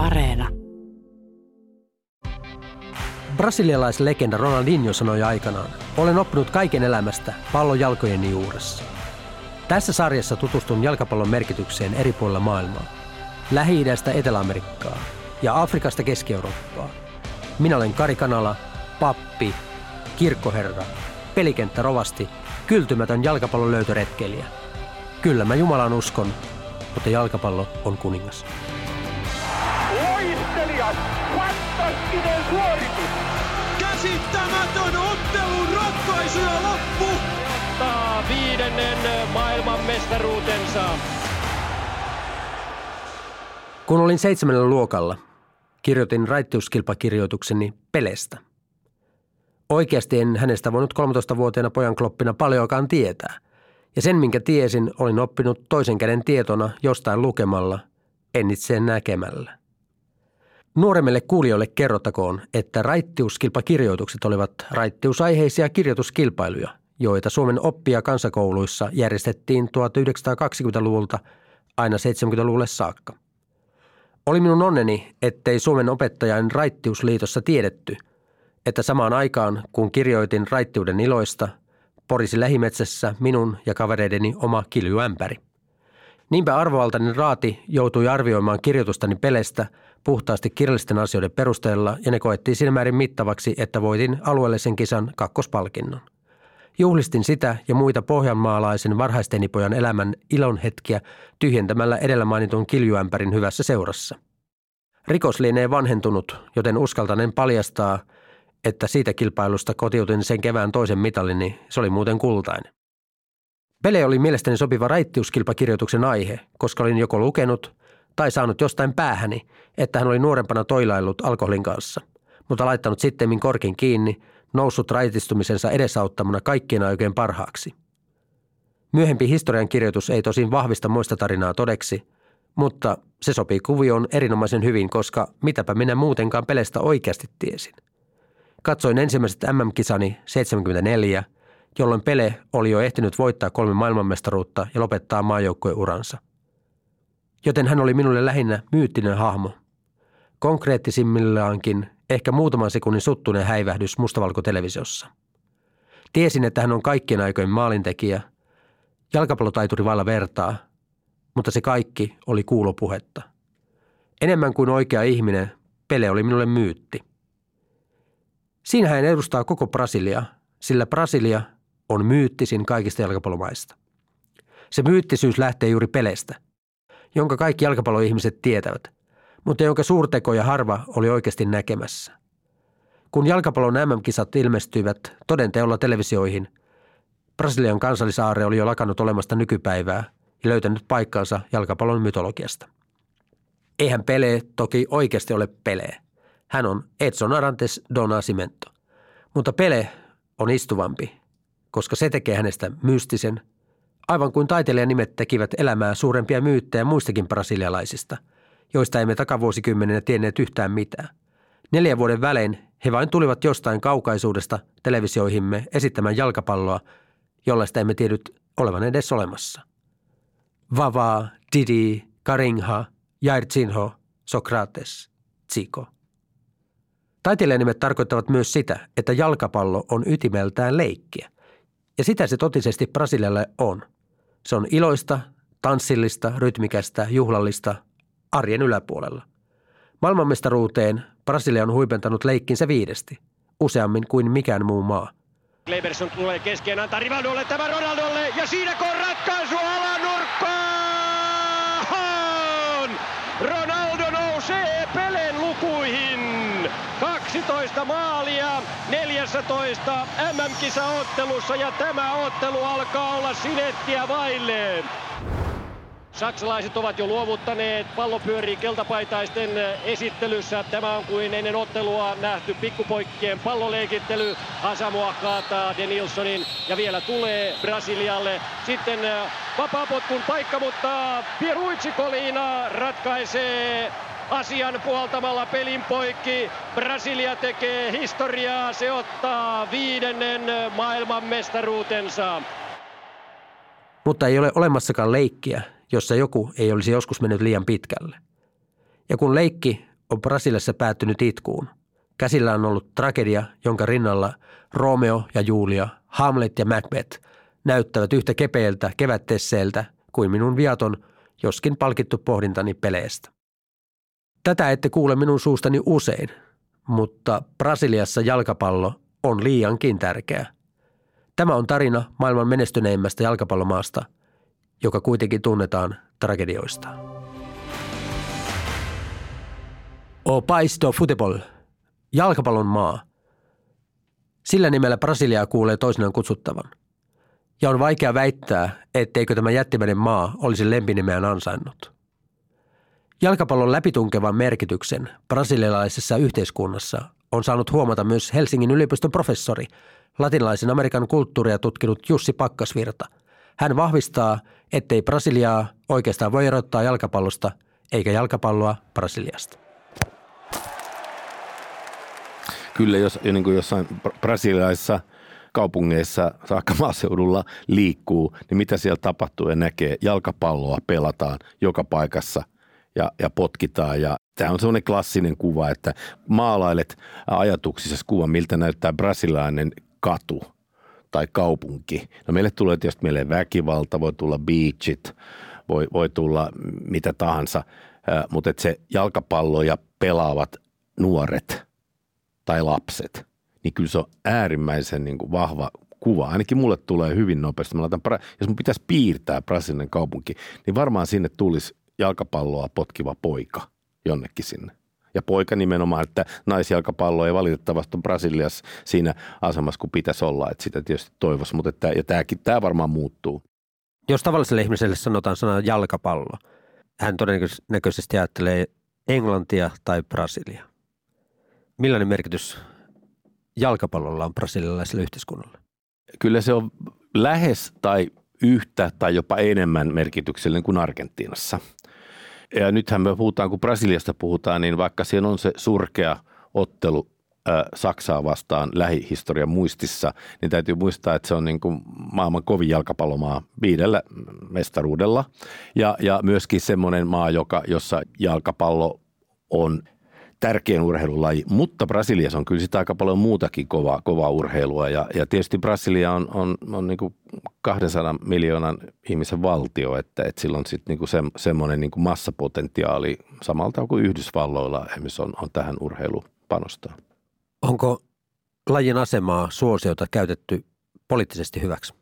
Areena. Brasilialaislegenda Ronaldinho sanoi aikanaan, olen oppinut kaiken elämästä pallon jalkojeni juuressa. Tässä sarjassa tutustun jalkapallon merkitykseen eri puolilla maailmaa. Lähi-idästä Etelä-Amerikkaa ja Afrikasta Keski-Eurooppaa. Minä olen Kari Kanala, pappi, kirkkoherra, pelikenttä rovasti, kyltymätön jalkapallon löytöretkeilijä. Kyllä mä Jumalan uskon, mutta jalkapallo on kuningas. Viidennen maailmanmestaruutensa. Kun olin seitsemännellä luokalla, kirjoitin raittiuskilpakirjoitukseni Pelestä. Oikeasti en hänestä voinut 13-vuotiaana pojan kloppina paljonkaan tietää. Ja sen, minkä tiesin, olin oppinut toisen käden tietona jostain lukemalla, en itse näkemällä. Nuoremmille kuulijoille kerrottakoon, että raittiuskilpakirjoitukset olivat raittiusaiheisia kirjoituskilpailuja, joita Suomen oppia kansakouluissa järjestettiin 1920-luvulta aina 70-luvulle saakka. Oli minun onneni, ettei Suomen opettajan raittiusliitossa tiedetty, että samaan aikaan kun kirjoitin raittiuden iloista, porisi lähimetsässä minun ja kavereideni oma kiljuämpäri. Niinpä arvovaltainen raati joutui arvioimaan kirjoitustani pelestä puhtaasti kirjallisten asioiden perusteella ja ne koettiin siinä määrin mittavaksi, että voitin alueellisen kisan kakkospalkinnon. Juhlistin sitä ja muita pohjanmaalaisen varhaistenipojan elämän ilon hetkiä tyhjentämällä edellä mainitun kiljuämpärin hyvässä seurassa. Rikos lienee vanhentunut, joten uskaltanen paljastaa, että siitä kilpailusta kotiutin sen kevään toisen mitallini, se oli muuten kultainen. Pele oli mielestäni sopiva raittiuskilpakirjoituksen aihe, koska olin joko lukenut tai saanut jostain päähäni, että hän oli nuorempana toilaillut alkoholin kanssa, mutta laittanut sittemmin korkin kiinni, noussut raitistumisensa edesauttamana kaikkien aikojen parhaaksi. Myöhempi historian kirjoitus ei tosin vahvista muista tarinaa todeksi, mutta se sopii kuvioon erinomaisen hyvin, koska mitäpä minä muutenkaan pelestä oikeasti tiesin. Katsoin ensimmäiset MM-kisani 74, jolloin Pele oli jo ehtinyt voittaa kolme maailmanmestaruutta ja lopettaa maajoukkueuransa – joten hän oli minulle lähinnä myyttinen hahmo. Konkreettisimmillaankin ehkä muutaman sekunnin suttuneen häivähdys mustavalkotelevisiossa. Tiesin, että hän on kaikkien aikojen maalintekijä, jalkapallotaituri vailla vertaa, mutta se kaikki oli kuulopuhetta. Enemmän kuin oikea ihminen, Pele oli minulle myytti. Siinä hän edustaa koko Brasilia, sillä Brasilia on myyttisin kaikista jalkapallomaista. Se myyttisyys lähtee juuri Pelestä – jonka kaikki jalkapalloihmiset tietävät, mutta jonka suurtekoja harva oli oikeasti näkemässä. Kun jalkapallon MM-kisat ilmestyivät todenteolla televisioihin, Brasilian kansallisaare oli jo lakannut olemasta nykypäivää ja löytänyt paikkaansa jalkapallon mytologiasta. Eihän Pele toki oikeasti ole Pele. Hän on Edson Arantes do Nascimento. Mutta Pele on istuvampi, koska se tekee hänestä mystisen, Aivan kuin taiteilijanimet tekivät elämää suurempia myyttejä muistakin brasilialaisista, joista emme takavuosikymmenenä tienneet yhtään mitään. Neljän vuoden välein he vain tulivat jostain kaukaisuudesta televisioihimme esittämään jalkapalloa, jollaista emme tiedyt olevan edes olemassa. Vava, Didi, Karingha, Jair Zinho, Sokrates, Tsiko. Taiteilijanimet tarkoittavat myös sitä, että jalkapallo on ytimeltään leikkiä. Ja sitä se totisesti Brasilialle on – se on iloista, tanssillista, rytmikästä, juhlallista, arjen yläpuolella. Maailmanmestaruuteen Brasilia on huipentanut leikkinsä viidesti, useammin kuin mikään muu maa. Kleberson tulee keskeen, antaa Rivaldolle, tämä Ronaldolle ja siinä kun ratkaisu alanurkkaan! Ronaldo nousee Pelen lukuihin. 12 maalia 14 MM-kisaottelussa ja tämä ottelu alkaa olla sinettiä vaille. Saksalaiset ovat jo luovuttaneet, pallo pyörii keltapaitaisten esittelyssä. Tämä on kuin ennen ottelua nähty pikkupoikkien palloleikittely. Asamoa kaataa Denilsonin ja vielä tulee Brasilialle. Sitten äh, vapaapotkun paikka, mutta Pieruitsi Colina ratkaisee asian puoltamalla pelin poikki. Brasilia tekee historiaa, se ottaa viidennen maailmanmestaruutensa. Mutta ei ole olemassakaan leikkiä, jossa joku ei olisi joskus mennyt liian pitkälle. Ja kun leikki on Brasiliassa päättynyt itkuun. Käsillä on ollut tragedia, jonka rinnalla Romeo ja Julia, Hamlet ja Macbeth näyttävät yhtä kepeiltä kevättesseiltä kuin minun viaton, joskin palkittu pohdintani peleestä. Tätä ette kuule minun suustani usein, mutta Brasiliassa jalkapallo on liiankin tärkeä. Tämä on tarina maailman menestyneimmästä jalkapallomaasta, joka kuitenkin tunnetaan tragedioista. O país do futebol, jalkapallon maa. Sillä nimellä Brasiliaa kuulee toisinaan kutsuttavan. Ja on vaikea väittää, etteikö tämä jättimäinen maa olisi lempinimeään ansainnut. Jalkapallon läpitunkevan merkityksen brasilialaisessa yhteiskunnassa on saanut huomata myös Helsingin yliopiston professori, latinalaisen Amerikan kulttuuria tutkinut Jussi Pakkasvirta. Hän vahvistaa, ettei Brasiliaa oikeastaan voi erottaa jalkapallosta eikä jalkapalloa Brasiliasta. Kyllä, jos niin kuin jossain brasilialaisissa kaupungeissa saakka maaseudulla liikkuu, niin mitä siellä tapahtuu ja näkee? Jalkapalloa pelataan joka paikassa ja, ja potkitaan ja Tämä on sellainen klassinen kuva, että maalailet ajatuksissa kuva, miltä näyttää brasilialainen katu tai kaupunki. No meille tulee tietysti meille väkivalta, voi tulla beachit, voi, voi tulla mitä tahansa, mutta se jalkapallo ja pelaavat nuoret tai lapset, niin kyllä se on äärimmäisen niin kuin vahva kuva. Ainakin mulle tulee hyvin nopeasti. Mä laitan, jos mun pitäisi piirtää Brasilian kaupunki, niin varmaan sinne tulisi jalkapalloa potkiva poika jonnekin sinne. Ja poika nimenomaan, että naisjalkapallo ei valitettavasti Brasiliassa siinä asemassa kuin pitäisi olla, että sitä tietysti toivoisi, mutta että, ja tämäkin, tämä varmaan muuttuu. Jos tavalliselle ihmiselle sanotaan sana jalkapallo, hän todennäköisesti ajattelee Englantia tai Brasilia. Millainen merkitys jalkapallolla on brasilialaiselle yhteiskunnalle? Kyllä se on lähes tai yhtä tai jopa enemmän merkityksellinen kuin Argentiinassa. Ja nythän me puhutaan, kun Brasiliasta puhutaan, niin vaikka siinä on se surkea ottelu Saksaa vastaan lähihistorian muistissa, niin täytyy muistaa, että se on niin kuin maailman kovin jalkapallomaa viidellä mestaruudella. Ja, ja myöskin semmoinen maa, joka, jossa jalkapallo on tärkein urheilulaji, mutta Brasiliassa on kyllä sitä aika paljon muutakin kovaa, kovaa urheilua ja, ja tietysti Brasilia on, on, on niin kuin 200 miljoonan ihmisen valtio, että, että sillä on sitten niin se, semmoinen niin kuin massapotentiaali samalta kuin Yhdysvalloilla esimerkiksi on, on tähän urheilu panostaa. Onko lajin asemaa suosiota käytetty poliittisesti hyväksi?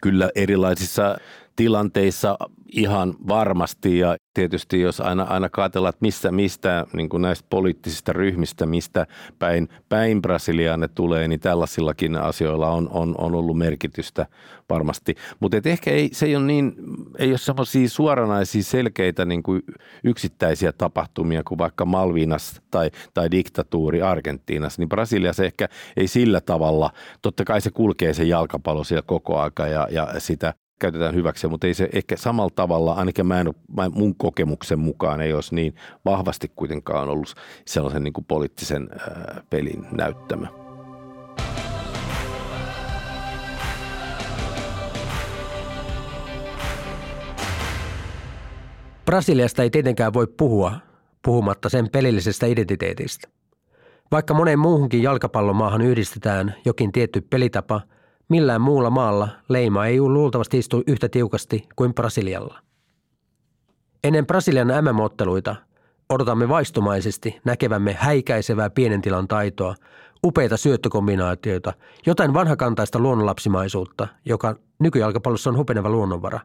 Kyllä erilaisissa tilanteissa ihan varmasti ja tietysti jos aina, aina katsella, että missä, mistä niin kuin näistä poliittisista ryhmistä, mistä päin, päin Brasiliaan ne tulee, niin tällaisillakin asioilla on, on, on ollut merkitystä varmasti. Mutta ehkä ei, se ei ole niin, ei ole semmoisia suoranaisia selkeitä niin kuin yksittäisiä tapahtumia kuin vaikka Malvinas tai, tai diktatuuri Argentiinassa, niin Brasiliassa ehkä ei sillä tavalla, totta kai se kulkee se jalkapallo siellä koko aika ja, ja sitä käytetään hyväksi, mutta ei se ehkä samalla tavalla, ainakin mä en, mä mun kokemuksen mukaan ei olisi niin vahvasti kuitenkaan ollut sellaisen niin kuin poliittisen ää, pelin näyttämä. Brasiliasta ei tietenkään voi puhua puhumatta sen pelillisestä identiteetistä. Vaikka moneen muuhunkin jalkapallomaahan yhdistetään jokin tietty pelitapa – Millään muulla maalla leima ei luultavasti istu yhtä tiukasti kuin Brasilialla. Ennen Brasilian MM-otteluita odotamme vaistumaisesti näkevämme häikäisevää pienen tilan taitoa, upeita syöttökombinaatioita, jotain vanhakantaista luonnonlapsimaisuutta, joka nykyjalkapallossa on hupeneva luonnonvara.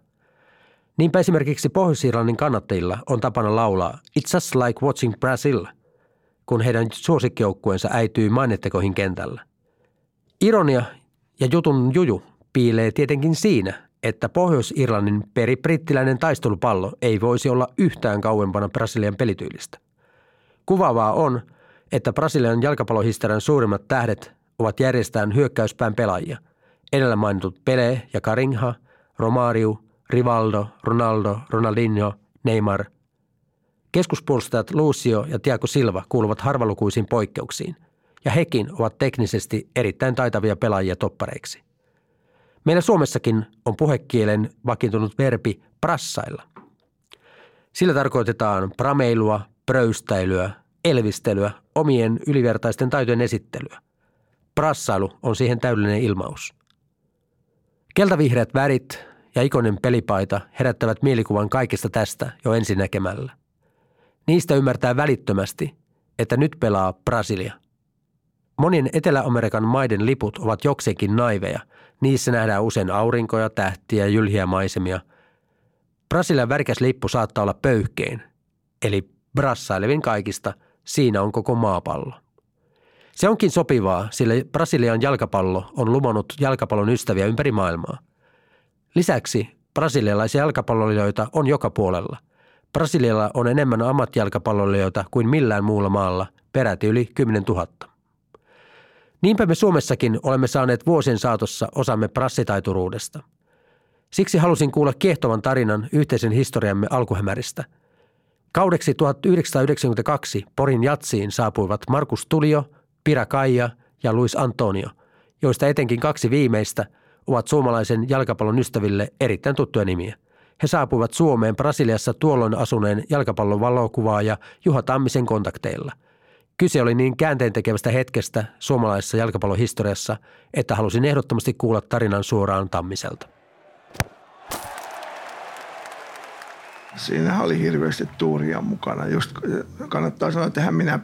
Niinpä esimerkiksi Pohjois-Irlannin kannattajilla on tapana laulaa It's just like watching Brazil, kun heidän suosikkijoukkueensa äityy mainettekoihin kentällä. Ironia ja jutun juju piilee tietenkin siinä, että Pohjois-Irlannin peribrittiläinen taistelupallo ei voisi olla yhtään kauempana Brasilian pelityylistä. Kuvaavaa on, että Brasilian jalkapallohistorian suurimmat tähdet ovat järjestään hyökkäyspään pelaajia. Edellä mainitut Pele ja Karinha, Romario, Rivaldo, Ronaldo, Ronaldinho, Neymar. Keskuspuolustajat Lucio ja Tiago Silva kuuluvat harvalukuisiin poikkeuksiin – ja hekin ovat teknisesti erittäin taitavia pelaajia toppareiksi. Meillä Suomessakin on puhekielen vakiintunut verbi prassailla. Sillä tarkoitetaan prameilua, pröystäilyä, elvistelyä, omien ylivertaisten taitojen esittelyä. Prassailu on siihen täydellinen ilmaus. Keltavihreät värit ja ikonen pelipaita herättävät mielikuvan kaikesta tästä jo ensinäkemällä. Niistä ymmärtää välittömästi, että nyt pelaa Brasilia. Monien Etelä-Amerikan maiden liput ovat jokseenkin naiveja. Niissä nähdään usein aurinkoja, tähtiä ja jylhiä maisemia. Brasilian värikäs lippu saattaa olla pöyhkein, eli brassailevin kaikista, siinä on koko maapallo. Se onkin sopivaa, sillä Brasilian jalkapallo on lumonnut jalkapallon ystäviä ympäri maailmaa. Lisäksi brasilialaisia jalkapalloilijoita on joka puolella. Brasilialla on enemmän ammattijalkapalloilijoita kuin millään muulla maalla, peräti yli 10 000. Niinpä me Suomessakin olemme saaneet vuosien saatossa osamme prassitaituruudesta. Siksi halusin kuulla kiehtovan tarinan yhteisen historiamme alkuhämäristä. Kaudeksi 1992 Porin jatsiin saapuivat Markus Tulio, Pira Kaija ja Luis Antonio, joista etenkin kaksi viimeistä ovat suomalaisen jalkapallon ystäville erittäin tuttuja nimiä. He saapuivat Suomeen Brasiliassa tuolloin asuneen jalkapallon valokuvaaja Juha Tammisen kontakteilla – Kyse oli niin käänteen tekevästä hetkestä suomalaisessa jalkapallohistoriassa, että halusin ehdottomasti kuulla tarinan suoraan Tammiselta. Siinä oli hirveästi tuuria mukana. Just kannattaa sanoa, että minä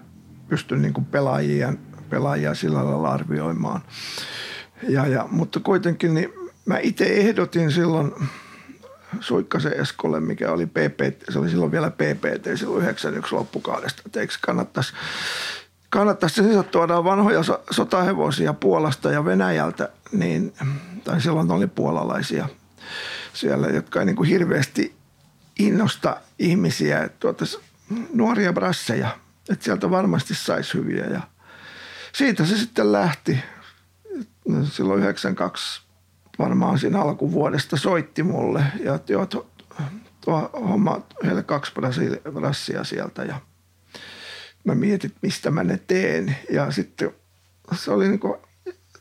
pystyn niin pelaajia, pelaajia sillä lailla arvioimaan. Ja, ja, mutta kuitenkin niin mä itse ehdotin silloin Suikkasen Eskolle, mikä oli PPT, se oli silloin vielä PPT silloin 91 loppukaudesta, että eikö kannattaisi kannattaisi siis tuoda vanhoja sotahevosia Puolasta ja Venäjältä, niin, tai silloin oli puolalaisia siellä, jotka ei niin kuin hirveästi innosta ihmisiä, tuotaisi nuoria brasseja, että sieltä varmasti saisi hyviä ja siitä se sitten lähti. Silloin 92 varmaan siinä alkuvuodesta soitti mulle ja että tuo, tuo homma heille kaksi brassia sieltä ja mä mietin, mistä mä ne teen. Ja sitten se oli niin kuin,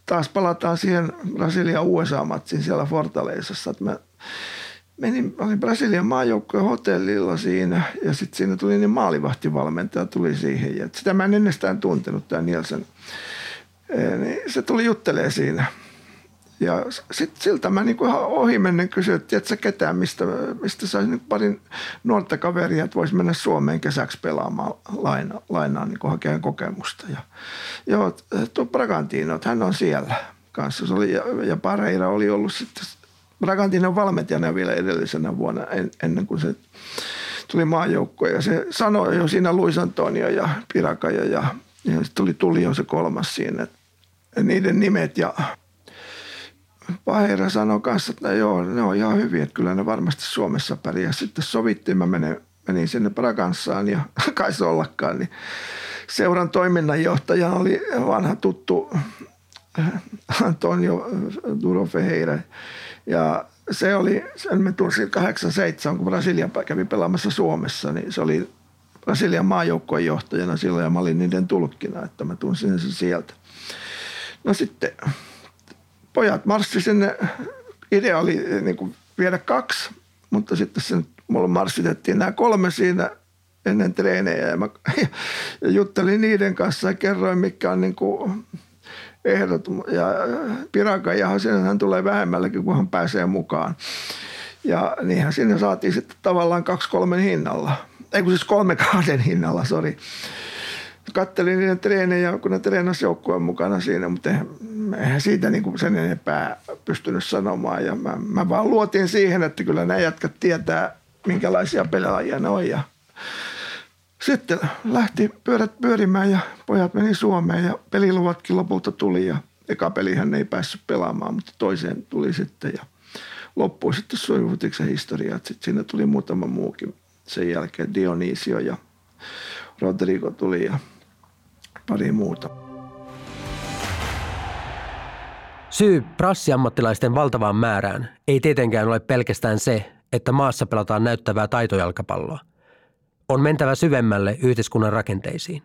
taas palataan siihen Brasilian USA-matsin siellä Fortaleisassa, että mä menin, olin Brasilian maajoukkojen hotellilla siinä ja sitten siinä tuli niin maalivahtivalmentaja tuli siihen. Ja sitä mä en ennestään tuntenut, tämä Nielsen. Niin se tuli juttelee siinä – ja sitten siltä mä niin ihan ohimennen kysyin, että tiedätkö ketään, mistä, mistä saisi niin parin nuorta kaveria, että voisi mennä Suomeen kesäksi pelaamaan laina, lainaan niin hakemaan kokemusta. Ja, joo, tuo Bragantino, että hän on siellä kanssa. Se oli, ja, ja Pareira oli ollut sitten Bragantinon valmentajana vielä edellisenä vuonna en, ennen kuin se tuli maajoukkoon. Ja se sanoi jo siinä Luis Antonio ja Pirakaja ja, ja sitten tuli, tuli jo se kolmas siinä. Niiden nimet ja Paheira sanoi kanssa, että joo, ne on ihan hyviä, että kyllä ne varmasti Suomessa pärjää. Sitten sovittiin, mä menin, menin sinne Braganssaan ja kai se ollakaan, niin seuran toiminnanjohtaja oli vanha tuttu äh, Antonio Duro Ferreira. Ja se oli, sen me tunsin 87, kun Brasilia kävi pelaamassa Suomessa, niin se oli Brasilian maajoukkojen johtajana silloin ja mä olin niiden tulkkina, että mä tunsin sen sieltä. No sitten pojat marssi sinne. Idea oli eh, niin kuin viedä kaksi, mutta sitten sen, mulla marssitettiin nämä kolme siinä ennen treenejä. Ja, mä, ja juttelin niiden kanssa ja kerroin, mikä on niin kuin ehdot. Ja Pirakajahan sinne hän tulee vähemmälläkin, kun hän pääsee mukaan. Ja niinhän sinne saatiin sitten tavallaan kaksi kolmen hinnalla. Ei kun siis kolme kahden hinnalla, sori kattelin niiden treenejä, kun ne treenasi joukkueen mukana siinä, mutta eihän, siitä niin kuin sen enempää pystynyt sanomaan. Ja mä, mä vaan luotin siihen, että kyllä nämä jätkät tietää, minkälaisia pelaajia ne on. Ja sitten lähti pyörät pyörimään ja pojat meni Suomeen ja peliluvatkin lopulta tuli ja eka pelihän ei päässyt pelaamaan, mutta toiseen tuli sitten ja loppui sitten Suivutiksen historia. Sitten siinä tuli muutama muukin sen jälkeen, Dionisio ja Rodrigo tuli ja pari muuta. Syy prassiammattilaisten valtavaan määrään ei tietenkään ole pelkästään se, että maassa pelataan näyttävää taitojalkapalloa. On mentävä syvemmälle yhteiskunnan rakenteisiin.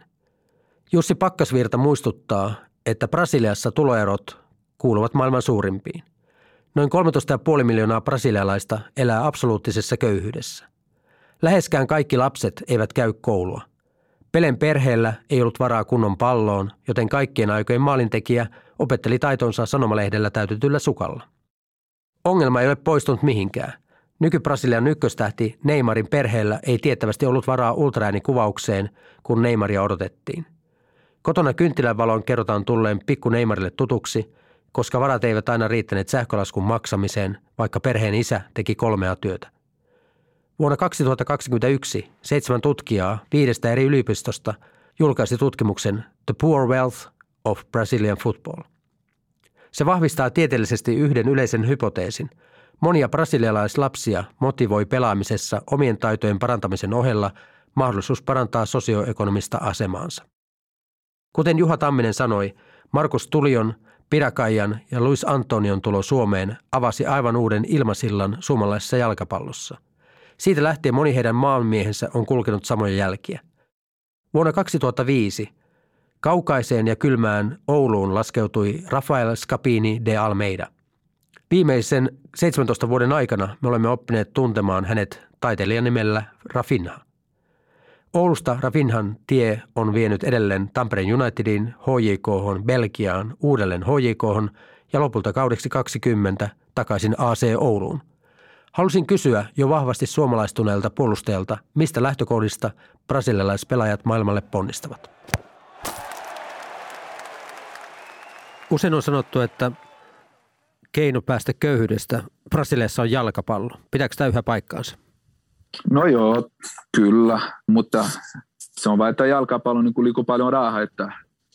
Jussi Pakkasvirta muistuttaa, että Brasiliassa tuloerot kuuluvat maailman suurimpiin. Noin 13,5 miljoonaa brasilialaista elää absoluuttisessa köyhyydessä. Läheskään kaikki lapset eivät käy koulua. Pelen perheellä ei ollut varaa kunnon palloon, joten kaikkien aikojen maalintekijä opetteli taitonsa sanomalehdellä täytetyllä sukalla. Ongelma ei ole poistunut mihinkään. Nyky-Brasilian ykköstähti Neymarin perheellä ei tiettävästi ollut varaa ultraäänikuvaukseen, kun Neymaria odotettiin. Kotona kynttilän valon kerrotaan tulleen pikku Neymarille tutuksi, koska varat eivät aina riittäneet sähkölaskun maksamiseen, vaikka perheen isä teki kolmea työtä. Vuonna 2021 seitsemän tutkijaa viidestä eri yliopistosta julkaisi tutkimuksen The Poor Wealth of Brazilian Football. Se vahvistaa tieteellisesti yhden yleisen hypoteesin. Monia brasilialaislapsia motivoi pelaamisessa omien taitojen parantamisen ohella mahdollisuus parantaa sosioekonomista asemaansa. Kuten Juha Tamminen sanoi, Markus Tulion, Pirakajan ja Luis Antonion tulo Suomeen avasi aivan uuden ilmasillan suomalaisessa jalkapallossa. Siitä lähtien moni heidän maanmiehensä on kulkenut samoja jälkiä. Vuonna 2005 kaukaiseen ja kylmään Ouluun laskeutui Rafael Scapini de Almeida. Viimeisen 17 vuoden aikana me olemme oppineet tuntemaan hänet taiteilijan nimellä Rafinha. Oulusta Rafinhan tie on vienyt edelleen Tampereen Unitedin, HJK, Belgiaan, uudelleen HJK ja lopulta kaudeksi 20 takaisin AC Ouluun. Halusin kysyä jo vahvasti suomalaistuneelta puolustajalta, mistä lähtökohdista brasilialaispelaajat maailmalle ponnistavat. Usein on sanottu, että keino päästä köyhyydestä Brasiliassa on jalkapallo. Pitääkö tämä yhä paikkaansa? No joo, kyllä, mutta se on vain, että jalkapallo niin liikkuu paljon rahaa, että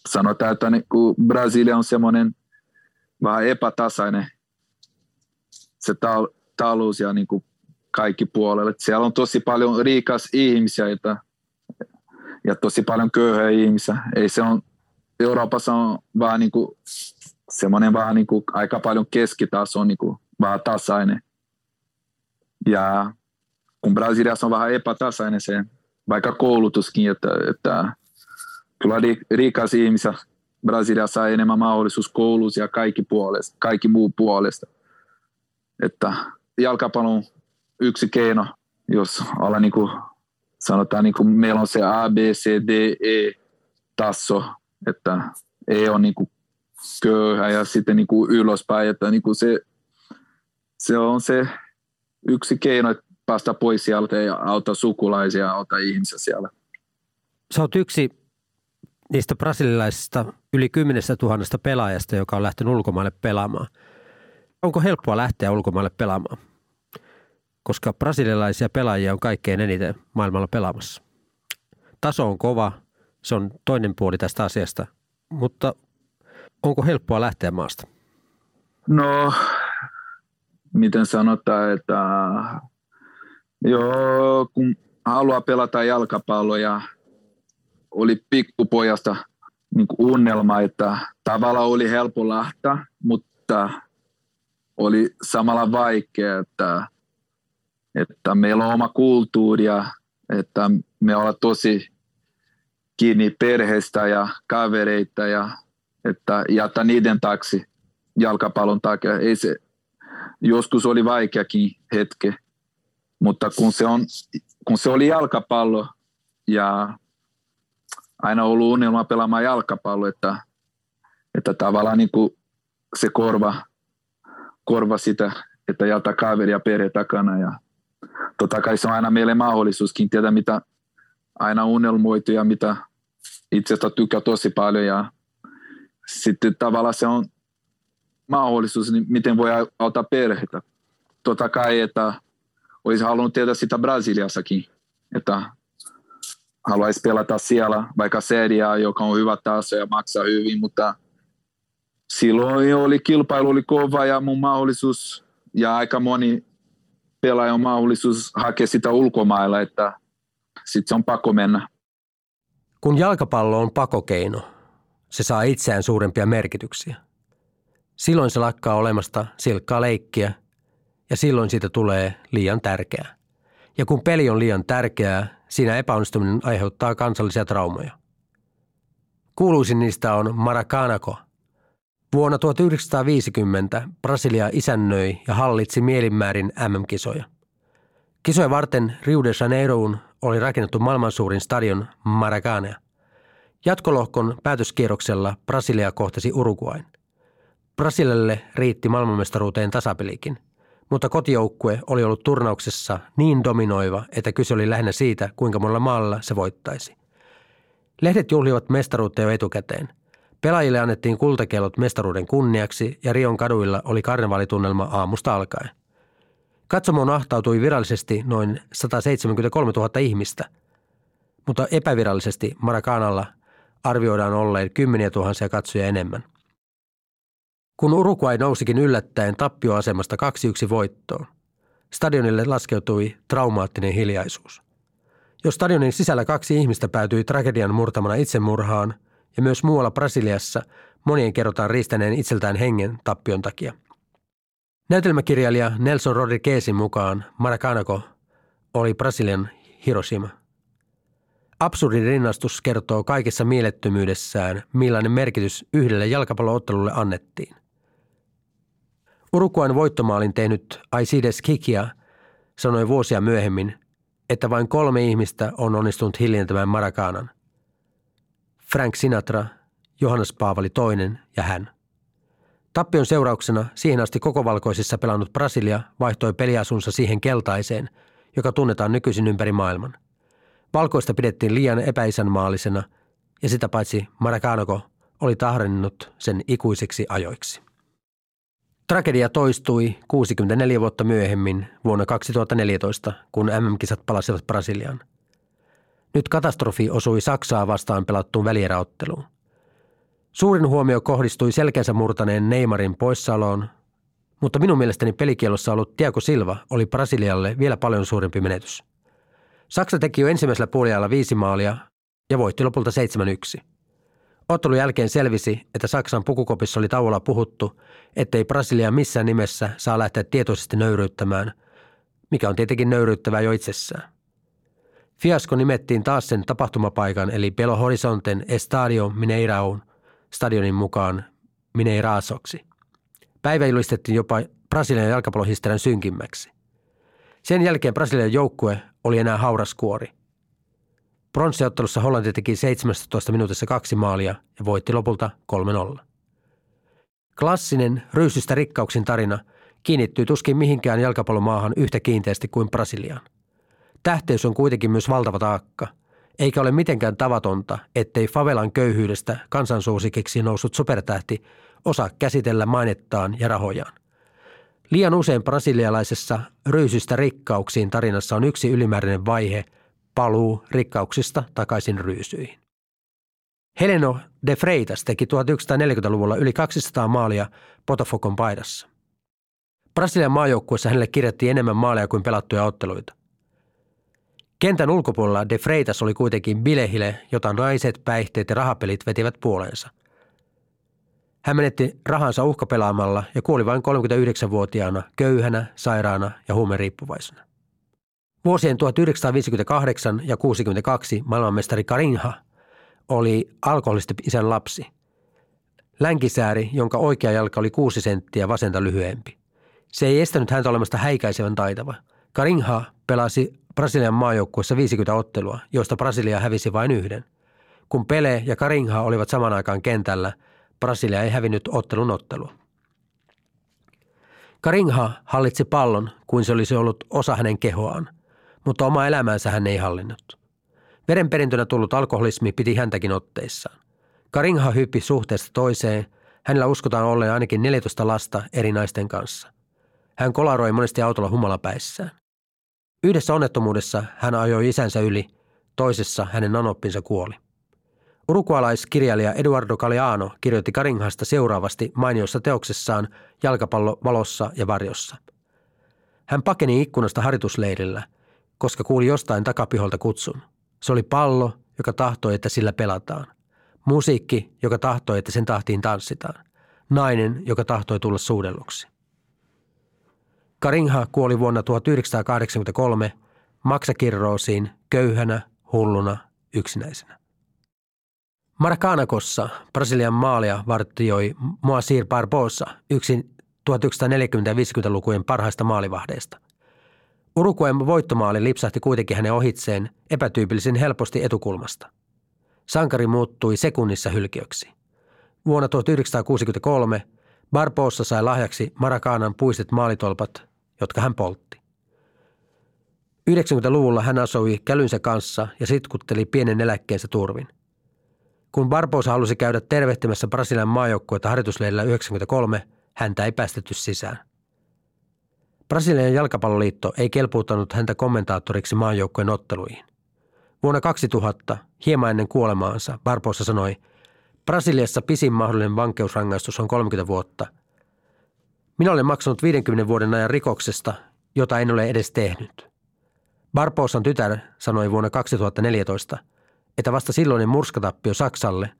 sanotaan, että niin kuin Brasilia on semmoinen vähän epätasainen se talous ja niin kuin kaikki puolelle. Siellä on tosi paljon rikas ihmisiä että, ja tosi paljon köyhiä ihmisiä. Ei se on, Euroopassa on vähän niin kuin semmoinen vähän niin kuin aika paljon keskitaso, niin kuin vähän tasainen. Ja kun Brasiliassa on vähän epätasainen se, vaikka koulutuskin, että, että kyllä rikas ihmisiä Brasiliassa saa enemmän mahdollisuus koulussa ja kaikki, puolesta, kaikki muu puolesta. Että jalkapallo on yksi keino, jos olla niin kuin, sanotaan niin kuin meillä on se A, B, C, D, E taso, että E on niin kuin köyhä ja sitten niin kuin ylöspäin, että niin kuin se, se on se yksi keino, että päästä pois sieltä ja auttaa sukulaisia, auttaa ihmisiä siellä. Sä oot yksi niistä brasililaisista yli 10 000 pelaajasta, joka on lähtenyt ulkomaille pelaamaan. Onko helppoa lähteä ulkomaille pelaamaan? Koska brasilialaisia pelaajia on kaikkein eniten maailmalla pelaamassa. Taso on kova, se on toinen puoli tästä asiasta, mutta onko helppoa lähteä maasta? No, miten sanotaan, että Joo, kun haluaa pelata jalkapalloa ja oli pikkupojasta niin unelma, että tavallaan oli helppo lähteä, mutta oli samalla vaikea, että, että meillä on oma kulttuuri ja että me ollaan tosi kiinni perheestä ja kavereita ja että jättää niiden taksi jalkapallon takia. Ei se, joskus oli vaikeakin hetke, mutta kun se, on, kun se oli jalkapallo ja aina ollut unelma pelaamaan jalkapallo, että, että tavallaan niin kuin se korva, korva sitä, että jättää kaveri ja perhe takana. Ja totta kai se on aina meille mahdollisuuskin tietää, mitä aina unelmoitu ja mitä itsestä tykkää tosi paljon. Ja sitten tavallaan se on mahdollisuus, niin miten voi auttaa perhettä. Totta kai, että olisi halunnut tietää sitä Brasiliassakin, että haluaisi pelata siellä, vaikka seria, joka on hyvä taso ja maksaa hyvin, mutta silloin oli kilpailu oli kova ja mun mahdollisuus ja aika moni pelaaja on mahdollisuus hakea sitä ulkomailla, että sitten se on pakko mennä. Kun jalkapallo on pakokeino, se saa itseään suurempia merkityksiä. Silloin se lakkaa olemasta silkkaa leikkiä – ja silloin siitä tulee liian tärkeää. Ja kun peli on liian tärkeää, siinä epäonnistuminen aiheuttaa kansallisia traumoja. Kuuluisin niistä on Maracanako. Vuonna 1950 Brasilia isännöi ja hallitsi mielinmäärin MM-kisoja. Kisoja varten Rio de Janeiroon oli rakennettu maailman suurin stadion Maracana. Jatkolohkon päätöskierroksella Brasilia kohtasi Uruguain. Brasilialle riitti maailmanmestaruuteen tasapelikin, mutta kotijoukkue oli ollut turnauksessa niin dominoiva, että kyse oli lähinnä siitä, kuinka monella maalla se voittaisi. Lehdet juhlivat mestaruutta jo etukäteen. Pelaajille annettiin kultakellot mestaruuden kunniaksi ja Rion kaduilla oli karnevalitunnelma aamusta alkaen. Katsomoon ahtautui virallisesti noin 173 000 ihmistä, mutta epävirallisesti Maracanalla arvioidaan olleen kymmeniä tuhansia katsoja enemmän. Kun Uruguay nousikin yllättäen tappioasemasta 2-1 voittoon, stadionille laskeutui traumaattinen hiljaisuus. Jos stadionin sisällä kaksi ihmistä päätyi tragedian murtamana itsemurhaan ja myös muualla Brasiliassa monien kerrotaan riistäneen itseltään hengen tappion takia – Näytelmäkirjailija Nelson Rodriguezin mukaan Maracanako oli Brasilian Hiroshima. Absurdin rinnastus kertoo kaikessa mielettömyydessään, millainen merkitys yhdelle jalkapalloottelulle annettiin. Uruguayn voittomaalin tehnyt Aisides Kikia sanoi vuosia myöhemmin, että vain kolme ihmistä on onnistunut hiljentämään Marakanan. Frank Sinatra, Johannes Paavali II ja hän. Tappion seurauksena siihen asti koko valkoisissa pelannut Brasilia vaihtoi peliasunsa siihen keltaiseen, joka tunnetaan nykyisin ympäri maailman. Valkoista pidettiin liian epäisänmaallisena ja sitä paitsi Maracanoko oli tahdannut sen ikuisiksi ajoiksi. Tragedia toistui 64 vuotta myöhemmin vuonna 2014, kun MM-kisat palasivat Brasiliaan. Nyt katastrofi osui Saksaa vastaan pelattuun välieräotteluun. Suurin huomio kohdistui selkeänsä murtaneen Neymarin poissaoloon, mutta minun mielestäni pelikielossa ollut Tiago Silva oli Brasilialle vielä paljon suurempi menetys. Saksa teki jo ensimmäisellä puoliajalla viisi maalia ja voitti lopulta 7-1. Ottelun jälkeen selvisi, että Saksan pukukopissa oli tauolla puhuttu, ettei Brasilia missään nimessä saa lähteä tietoisesti nöyryyttämään, mikä on tietenkin nöyryyttävää jo itsessään. Fiasko nimettiin taas sen tapahtumapaikan eli Belo Horizonten Estadio Mineiraun – stadionin mukaan Mineirasoksi. Päivä julistettiin jopa Brasilian jalkapallohistorian synkimmäksi. Sen jälkeen Brasilian joukkue oli enää hauraskuori. Pronssiottelussa Hollanti teki 17 minuutissa kaksi maalia ja voitti lopulta 3-0. Klassinen ryysystä rikkauksin tarina kiinnittyy tuskin mihinkään jalkapallomaahan yhtä kiinteästi kuin Brasiliaan. Tähteys on kuitenkin myös valtava taakka – eikä ole mitenkään tavatonta, ettei favelan köyhyydestä kansansuosikiksi noussut supertähti osaa käsitellä mainettaan ja rahojaan. Liian usein brasilialaisessa ryysystä rikkauksiin tarinassa on yksi ylimääräinen vaihe, paluu rikkauksista takaisin ryysyihin. Heleno de Freitas teki 1940-luvulla yli 200 maalia Potofokon paidassa. Brasilian maajoukkuessa hänelle kirjattiin enemmän maaleja kuin pelattuja otteluita. Kentän ulkopuolella De Freitas oli kuitenkin bilehile, jota naiset, päihteet ja rahapelit vetivät puoleensa. Hän menetti rahansa uhkapelaamalla ja kuoli vain 39-vuotiaana, köyhänä, sairaana ja huumeriippuvaisena. Vuosien 1958 ja 62 maailmanmestari Karinha oli isän lapsi. Länkisääri, jonka oikea jalka oli kuusi senttiä vasenta lyhyempi. Se ei estänyt häntä olemasta häikäisevän taitava. Karinha pelasi Brasilian maajoukkuessa 50 ottelua, joista Brasilia hävisi vain yhden. Kun Pele ja Karinha olivat saman aikaan kentällä, Brasilia ei hävinnyt ottelun ottelua. Karinha hallitsi pallon kuin se olisi ollut osa hänen kehoaan, mutta oma elämänsä hän ei hallinnut. Verenperintönä tullut alkoholismi piti häntäkin otteissaan. Karinha hyppi suhteesta toiseen, hänellä uskotaan olleen ainakin 14 lasta eri naisten kanssa. Hän kolaroi monesti autolla humalapäissään. Yhdessä onnettomuudessa hän ajoi isänsä yli, toisessa hänen nanoppinsa kuoli. Urugualaiskirjailija Eduardo Galeano kirjoitti Karinghasta seuraavasti mainiossa teoksessaan Jalkapallo valossa ja varjossa. Hän pakeni ikkunasta harjoitusleirillä, koska kuuli jostain takapiholta kutsun. Se oli pallo, joka tahtoi, että sillä pelataan. Musiikki, joka tahtoi, että sen tahtiin tanssitaan. Nainen, joka tahtoi tulla suudelluksi. Karingha kuoli vuonna 1983 maksakirroosiin köyhänä, hulluna, yksinäisenä. Maracanakossa Brasilian maalia vartioi Moacir Barbosa, yksi 1940- 50-lukujen parhaista maalivahdeista. Uruguayn voittomaali lipsahti kuitenkin hänen ohitseen epätyypillisen helposti etukulmasta. Sankari muuttui sekunnissa hylkiöksi. Vuonna 1963 Barbossa sai lahjaksi Marakanan puistet maalitolpat, jotka hän poltti. 90-luvulla hän asui kälynsä kanssa ja sitkutteli pienen eläkkeensä turvin. Kun Barbosa halusi käydä tervehtimässä Brasilian maajoukkuetta harjoitusleirillä 93, häntä ei päästetty sisään. Brasilian jalkapalloliitto ei kelpuuttanut häntä kommentaattoriksi maajoukkueen otteluihin. Vuonna 2000, hieman ennen kuolemaansa, Barbosa sanoi, Brasiliassa pisin mahdollinen vankeusrangaistus on 30 vuotta. Minä olen maksanut 50 vuoden ajan rikoksesta, jota en ole edes tehnyt. Barbosan tytär sanoi vuonna 2014, että vasta silloinen murskatappio Saksalle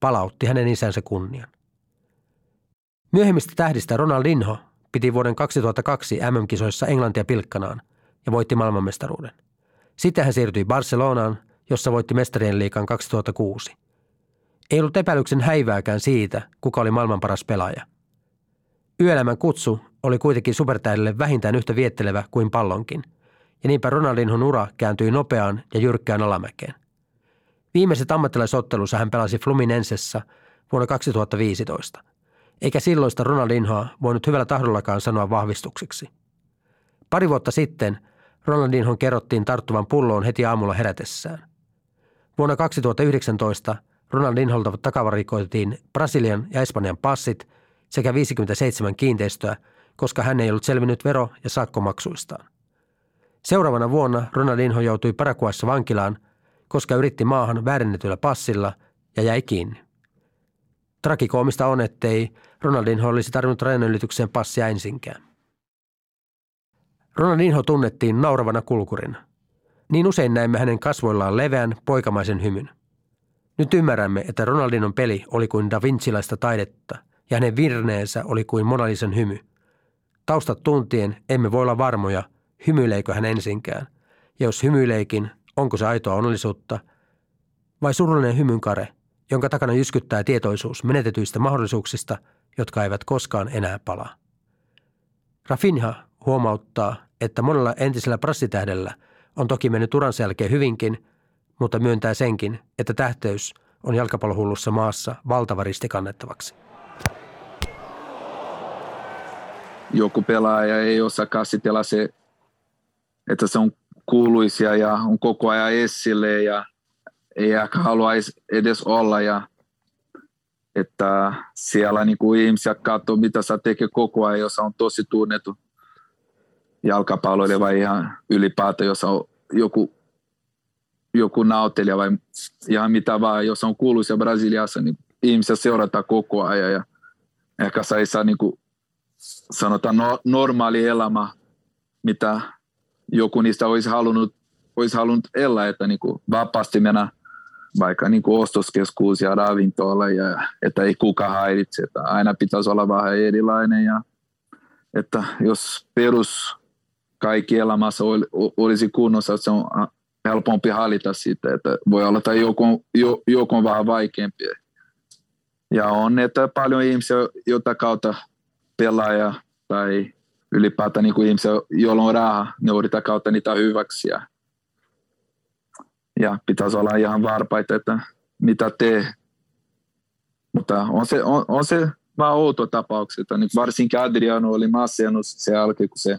palautti hänen isänsä kunnian. Myöhemmistä tähdistä Ronaldinho piti vuoden 2002 MM-kisoissa Englantia pilkkanaan ja voitti maailmanmestaruuden. Sitten hän siirtyi Barcelonaan, jossa voitti mestarien liikan 2006. Ei ollut epäilyksen häivääkään siitä, kuka oli maailman paras pelaaja. Yöelämän kutsu oli kuitenkin supertäydelle vähintään yhtä viettelevä kuin pallonkin, ja niinpä Ronaldinhon ura kääntyi nopeaan ja jyrkkään alamäkeen. Viimeiset ammattilaisottelunsa hän pelasi Fluminensessa vuonna 2015 – eikä silloista Ronaldinhoa voinut hyvällä tahdollakaan sanoa vahvistukseksi. Pari vuotta sitten Ronaldinhon kerrottiin tarttuvan pulloon heti aamulla herätessään. Vuonna 2019 Ronaldinholta takavarikoitiin Brasilian ja Espanjan passit sekä 57 kiinteistöä, koska hän ei ollut selvinnyt vero- ja sakkomaksuistaan. Seuraavana vuonna Ronaldinho joutui Paraguayssa vankilaan, koska yritti maahan väärennetyllä passilla ja jäi kiinni. Trakikoomista on, ettei Ronaldinho olisi tarvinnut rajanylitykseen passia ensinkään. Ronaldinho tunnettiin nauravana kulkurina. Niin usein näemme hänen kasvoillaan leveän, poikamaisen hymyn. Nyt ymmärrämme, että Ronaldinon peli oli kuin Da Vincilaista taidetta ja hänen virneensä oli kuin Monalisen hymy. Taustat tuntien emme voi olla varmoja, hymyileikö hän ensinkään. Ja jos hymyileikin, onko se aitoa onnellisuutta vai surullinen hymynkare – jonka takana jyskyttää tietoisuus menetetyistä mahdollisuuksista, jotka eivät koskaan enää palaa. Rafinha huomauttaa, että monella entisellä prassitähdellä on toki mennyt uransa jälkeen hyvinkin, mutta myöntää senkin, että tähteys on jalkapallohullussa maassa valtava risti kannettavaksi. Joku pelaaja ei osaa käsitellä se, että se on kuuluisia ja on koko ajan esille ja ei ehkä haluaisi edes olla ja että siellä niin kuin ihmisiä katsoo, mitä sä tekee koko ajan, jos on tosi tunnettu jalkapalloilija vai ihan ylipäätään, jos on joku, joku nautelija vai ihan mitä vaan, jos on kuuluisia Brasiliassa, niin ihmisiä seurataan koko ajan ja ehkä sä ei saa niin kuin, sanotaan no, normaali elämä, mitä joku niistä olisi halunnut, olisi halunnut elää, että niin kuin vapaasti mennä vaikka niin kuin ostoskeskuus ja ravintola, ja, että ei kuka häiritse, että aina pitäisi olla vähän erilainen ja että jos perus kaikki elämässä olisi kunnossa, se on helpompi hallita siitä, että voi olla, että joku, joku on vähän vaikeampi. Ja on, että paljon ihmisiä, jota kautta pelaaja tai ylipäätään niin kuin ihmisiä, joilla on rahaa, ne yritetään kautta niitä hyväksiä ja pitäisi olla ihan varpaita, että mitä tee. Mutta on se, on, on se vähän outo tapauksia, että nyt varsinkin Adriano oli massiannut se jälkeen, kun se,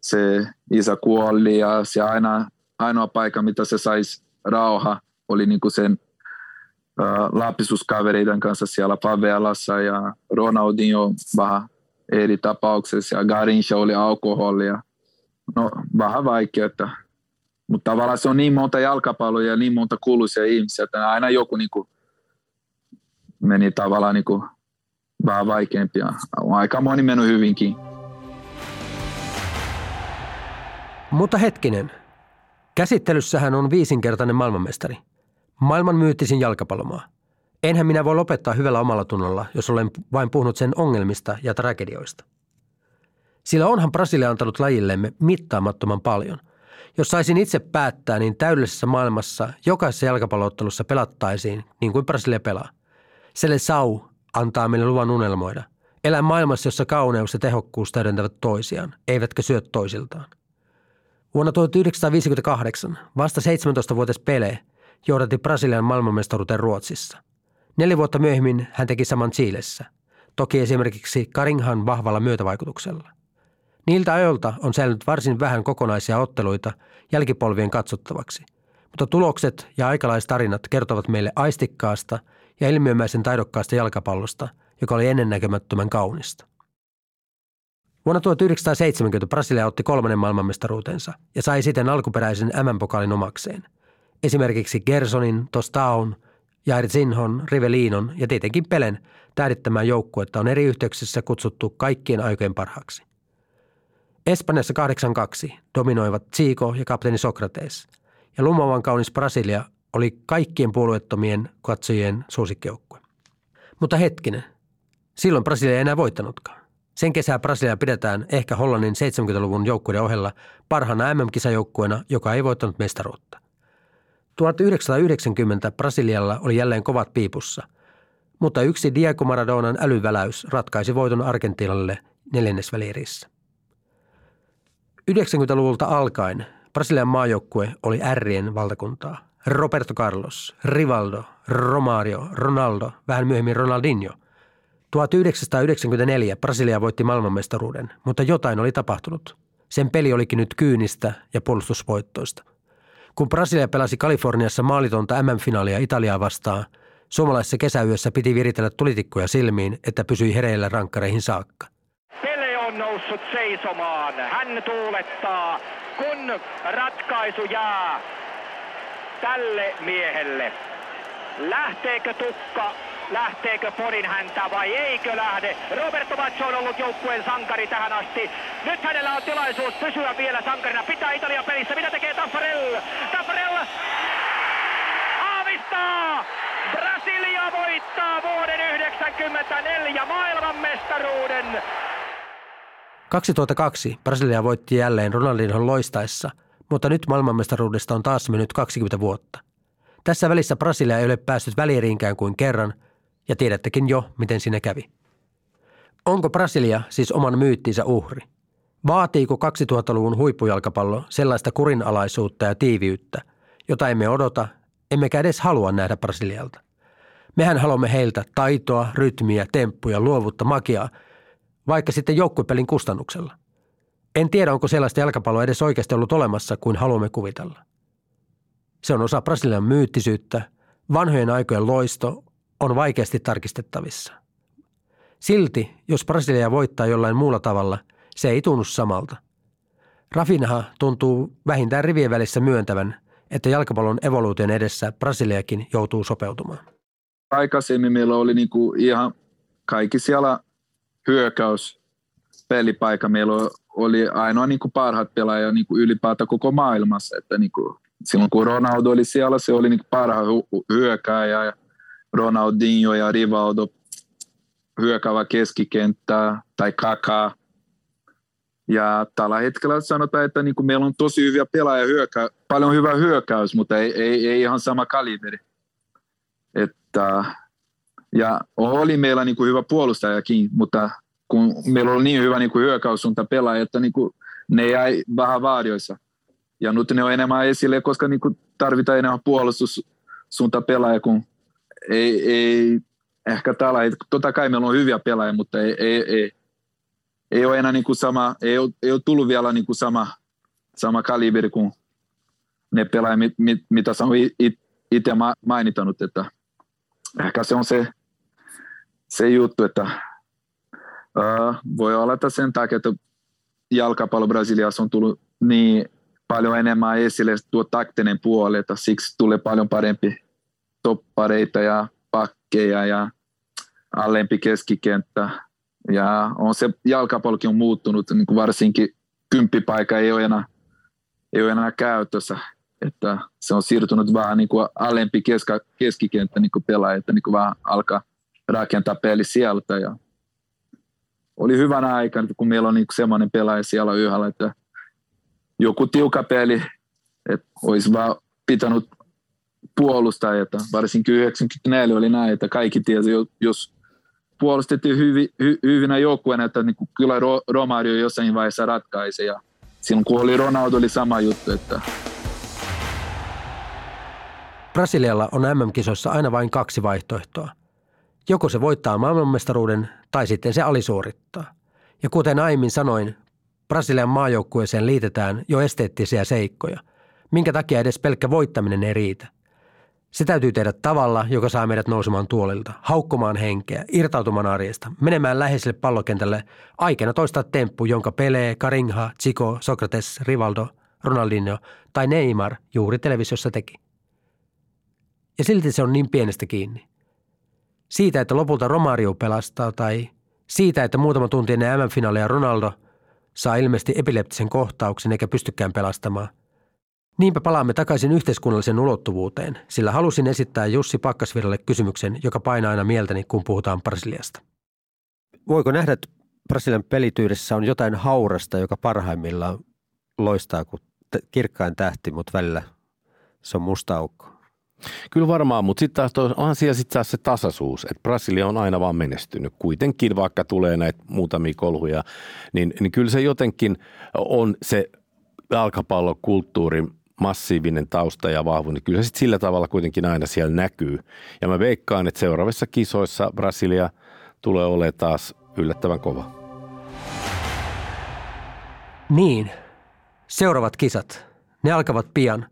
se isä kuoli ja se aina, ainoa paikka, mitä se saisi rauha, oli niin kuin sen lapisuuskavereiden kanssa siellä favelassa ja Ronaldinho vähän eri tapauksessa ja Garincha oli alkoholia. No vähän vaikea, että mutta tavallaan se on niin monta jalkapalloa ja niin monta kuuluisia ihmisiä, että aina joku niin kuin meni tavallaan niin kuin vähän vaikeampia. Aika moni mennyt hyvinkin. Mutta hetkinen. Käsittelyssähän on viisinkertainen maailmanmestari. Maailman myyttisin jalkapallomaa. Enhän minä voi lopettaa hyvällä omalla tunnolla, jos olen vain puhunut sen ongelmista ja tragedioista. Sillä onhan Brasilia antanut lajillemme mittaamattoman paljon – jos saisin itse päättää, niin täydellisessä maailmassa jokaisessa jalkapalloottelussa pelattaisiin niin kuin Brasilia pelaa. Selle Sau antaa meille luvan unelmoida. Elää maailmassa, jossa kauneus ja tehokkuus täydentävät toisiaan, eivätkä syö toisiltaan. Vuonna 1958 vasta 17-vuotias Pele johdatti Brasilian maailmanmestaruuteen Ruotsissa. Neljä vuotta myöhemmin hän teki saman Chiilessä, toki esimerkiksi Karinghan vahvalla myötävaikutuksella. Niiltä ajoilta on säilynyt varsin vähän kokonaisia otteluita jälkipolvien katsottavaksi, mutta tulokset ja aikalaistarinat kertovat meille aistikkaasta ja ilmiömäisen taidokkaasta jalkapallosta, joka oli ennennäkemättömän kaunista. Vuonna 1970 Brasilia otti kolmannen maailmanmestaruutensa ja sai siten alkuperäisen M-pokaalin omakseen. Esimerkiksi Gersonin, Tostaun, Jair Zinhon, Rivelinon ja tietenkin Pelen tähdittämään joukkuetta on eri yhteyksissä kutsuttu kaikkien aikojen parhaaksi. Espanjassa 8-2 dominoivat Zico ja kapteeni Sokrates, ja lumovan kaunis Brasilia oli kaikkien puolueettomien katsojien suosikkijoukkue. Mutta hetkinen, silloin Brasilia ei enää voittanutkaan. Sen kesää Brasilia pidetään ehkä Hollannin 70-luvun joukkueiden ohella parhaana MM-kisajoukkueena, joka ei voittanut mestaruutta. 1990 Brasilialla oli jälleen kovat piipussa, mutta yksi Diego Maradonan älyväläys ratkaisi voiton Argentiinalle neljännesvälierissä. 90-luvulta alkaen Brasilian maajoukkue oli ärrien valtakuntaa. Roberto Carlos, Rivaldo, Romario, Ronaldo, vähän myöhemmin Ronaldinho. 1994 Brasilia voitti maailmanmestaruuden, mutta jotain oli tapahtunut. Sen peli olikin nyt kyynistä ja puolustusvoittoista. Kun Brasilia pelasi Kaliforniassa maalitonta MM-finaalia Italiaa vastaan, suomalaisessa kesäyössä piti viritellä tulitikkoja silmiin, että pysyi hereillä rankkareihin saakka. Pele on noussut seisomaan. Hän tuulettaa, kun ratkaisu jää tälle miehelle. Lähteekö tukka lähteekö Porin häntä vai eikö lähde. Roberto Baccio on ollut joukkueen sankari tähän asti. Nyt hänellä on tilaisuus pysyä vielä sankarina. Pitää Italia pelissä. Mitä tekee Taffarel? Taffarel aavistaa! Brasilia voittaa vuoden 1994 maailmanmestaruuden. 2002 Brasilia voitti jälleen Ronaldinhon loistaessa, mutta nyt maailmanmestaruudesta on taas mennyt 20 vuotta. Tässä välissä Brasilia ei ole päässyt välieriinkään kuin kerran, ja tiedättekin jo, miten sinne kävi. Onko Brasilia siis oman myyttinsä uhri? Vaatiiko 2000-luvun huippujalkapallo sellaista kurinalaisuutta ja tiiviyttä, jota emme odota, emmekä edes halua nähdä Brasilialta? Mehän haluamme heiltä taitoa, rytmiä, temppuja, luovuutta, magiaa, vaikka sitten joukkuepelin kustannuksella. En tiedä, onko sellaista jalkapalloa edes oikeasti ollut olemassa kuin haluamme kuvitella. Se on osa Brasilian myyttisyyttä, vanhojen aikojen loisto, on vaikeasti tarkistettavissa. Silti, jos Brasilia voittaa jollain muulla tavalla, se ei tunnu samalta. Rafinha tuntuu vähintään rivien välissä myöntävän, että jalkapallon evoluution edessä Brasiliakin joutuu sopeutumaan. Aikaisemmin meillä oli niinku ihan kaikki siellä hyökkäys pelipaikka. Meillä oli ainoa niinku parhaat pelaajia niinku ylipäätään koko maailmassa. Että niinku, silloin kun Ronaldo oli siellä, se oli niinku parha hyökääjä ja Ronaldinho ja Rivaldo hyökäävä keskikenttää tai Kaká. Ja tällä hetkellä sanotaan, että niin meillä on tosi hyviä pelaajia, hyökä, paljon hyvä hyökkäys, mutta ei, ei, ei ihan sama kaliberi. Että, ja oli meillä niin hyvä puolustajakin, mutta kun meillä oli niin hyvä niin kuin hyökkäyssuunta pelaaja, että niin ne jäi vähän vaarioissa. Ja nyt ne on enemmän esille, koska niin tarvitaan enemmän puolustussuunta pelaaja kuin ei, ei ehkä tällä totta kai meillä on hyviä pelaajia, mutta ei, ei, ei, ei ole enää niin kuin sama, ei ole, ei ole tullut vielä niin kuin sama, sama kaliberi kuin ne pelaajat, mit, mit, mitä sä itse mainitanut, että ehkä se on se, se juttu, että uh, voi olla, että sen takia, että jalkapallo Brasiliassa on tullut niin paljon enemmän esille tuo taktinen puoli, että siksi tulee paljon parempi toppareita ja pakkeja ja alempi keskikenttä. Ja on se jalkapallokin on muuttunut, niin kuin varsinkin kymppipaikka ei ole enää, ei ole enää käytössä. Että se on siirtynyt vähän niin kuin alempi keska, keskikenttä niin kuin pelaaja, että niin kuin vähän alkaa rakentaa peli sieltä. Ja oli hyvänä aikana, kun meillä on niin semmoinen pelaaja siellä yhdellä, että joku tiukka peli, että olisi vaan pitänyt puolustajia. Varsinkin 94 oli näin, että kaikki tiesi, jos puolustettiin hyvi, hy, hyvinä joukkueena, että niin kyllä Romario jossain vaiheessa ratkaisi. Ja silloin kun oli Ronaldo, oli sama juttu, että Brasilialla on MM-kisoissa aina vain kaksi vaihtoehtoa. Joko se voittaa maailmanmestaruuden tai sitten se alisuorittaa. Ja kuten aiemmin sanoin, Brasilian maajoukkueeseen liitetään jo esteettisiä seikkoja, minkä takia edes pelkkä voittaminen ei riitä. Se täytyy tehdä tavalla, joka saa meidät nousemaan tuolilta, haukkomaan henkeä, irtautumaan arjesta, menemään läheiselle pallokentälle, aikana toistaa temppu, jonka Pele, Karingha, Chico, Sokrates, Rivaldo, Ronaldinho tai Neymar juuri televisiossa teki. Ja silti se on niin pienestä kiinni. Siitä, että lopulta Romario pelastaa tai siitä, että muutama tunti ennen MM-finaalia Ronaldo saa ilmeisesti epileptisen kohtauksen eikä pystykään pelastamaan. Niinpä palaamme takaisin yhteiskunnallisen ulottuvuuteen, sillä halusin esittää Jussi Pakkasviralle kysymyksen, joka painaa aina mieltäni, kun puhutaan Brasiliasta. Voiko nähdä, että Brasilian pelityydessä on jotain haurasta, joka parhaimmillaan loistaa kuin kirkkain tähti, mutta välillä se on musta aukko? Kyllä varmaan, mutta sitten taas onhan siellä sitten taas se tasaisuus, että Brasilia on aina vaan menestynyt. Kuitenkin vaikka tulee näitä muutamia kolhuja, niin, niin kyllä se jotenkin on se jalkapallokulttuurin massiivinen tausta ja vahvuus, niin kyllä se sillä tavalla kuitenkin aina siellä näkyy. Ja mä veikkaan, että seuraavissa kisoissa Brasilia tulee olemaan taas yllättävän kova. Niin, seuraavat kisat. Ne alkavat pian.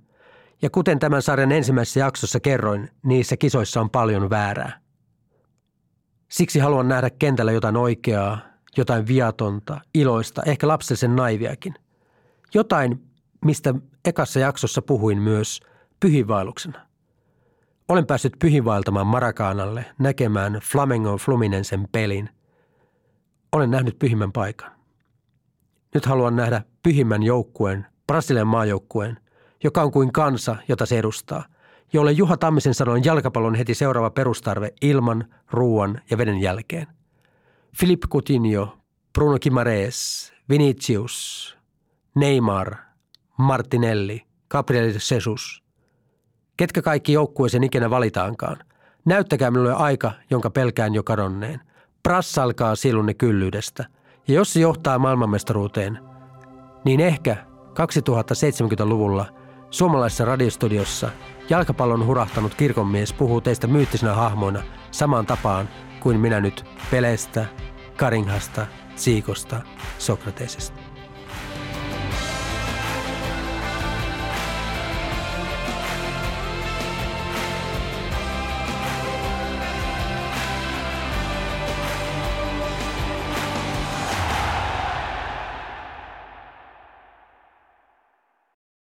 Ja kuten tämän sarjan ensimmäisessä jaksossa kerroin, niissä kisoissa on paljon väärää. Siksi haluan nähdä kentällä jotain oikeaa, jotain viatonta, iloista, ehkä lapsellisen naiviakin. Jotain, mistä ekassa jaksossa puhuin myös pyhiinvaelluksena. Olen päässyt pyhiinvaeltamaan Marakaanalle, näkemään Flamengo Fluminensen pelin. Olen nähnyt pyhimmän paikan. Nyt haluan nähdä pyhimmän joukkueen, Brasilian maajoukkueen – joka on kuin kansa, jota se edustaa, jolle Juha Tammisen sanoin jalkapallon heti seuraava perustarve ilman, ruoan ja veden jälkeen. Philippe Coutinho, Bruno Guimaraes, Vinicius, Neymar, Martinelli, Gabriel Jesus. Ketkä kaikki joukkueeseen ikinä valitaankaan. Näyttäkää minulle aika, jonka pelkään jo kadonneen. Prassalkaa silunne kyllyydestä. Ja jos se johtaa maailmanmestaruuteen, niin ehkä 2070-luvulla – Suomalaisessa radiostudiossa jalkapallon hurahtanut kirkonmies puhuu teistä myyttisinä hahmoina samaan tapaan kuin minä nyt Pelestä, Karinghasta, Siikosta, Sokratesista.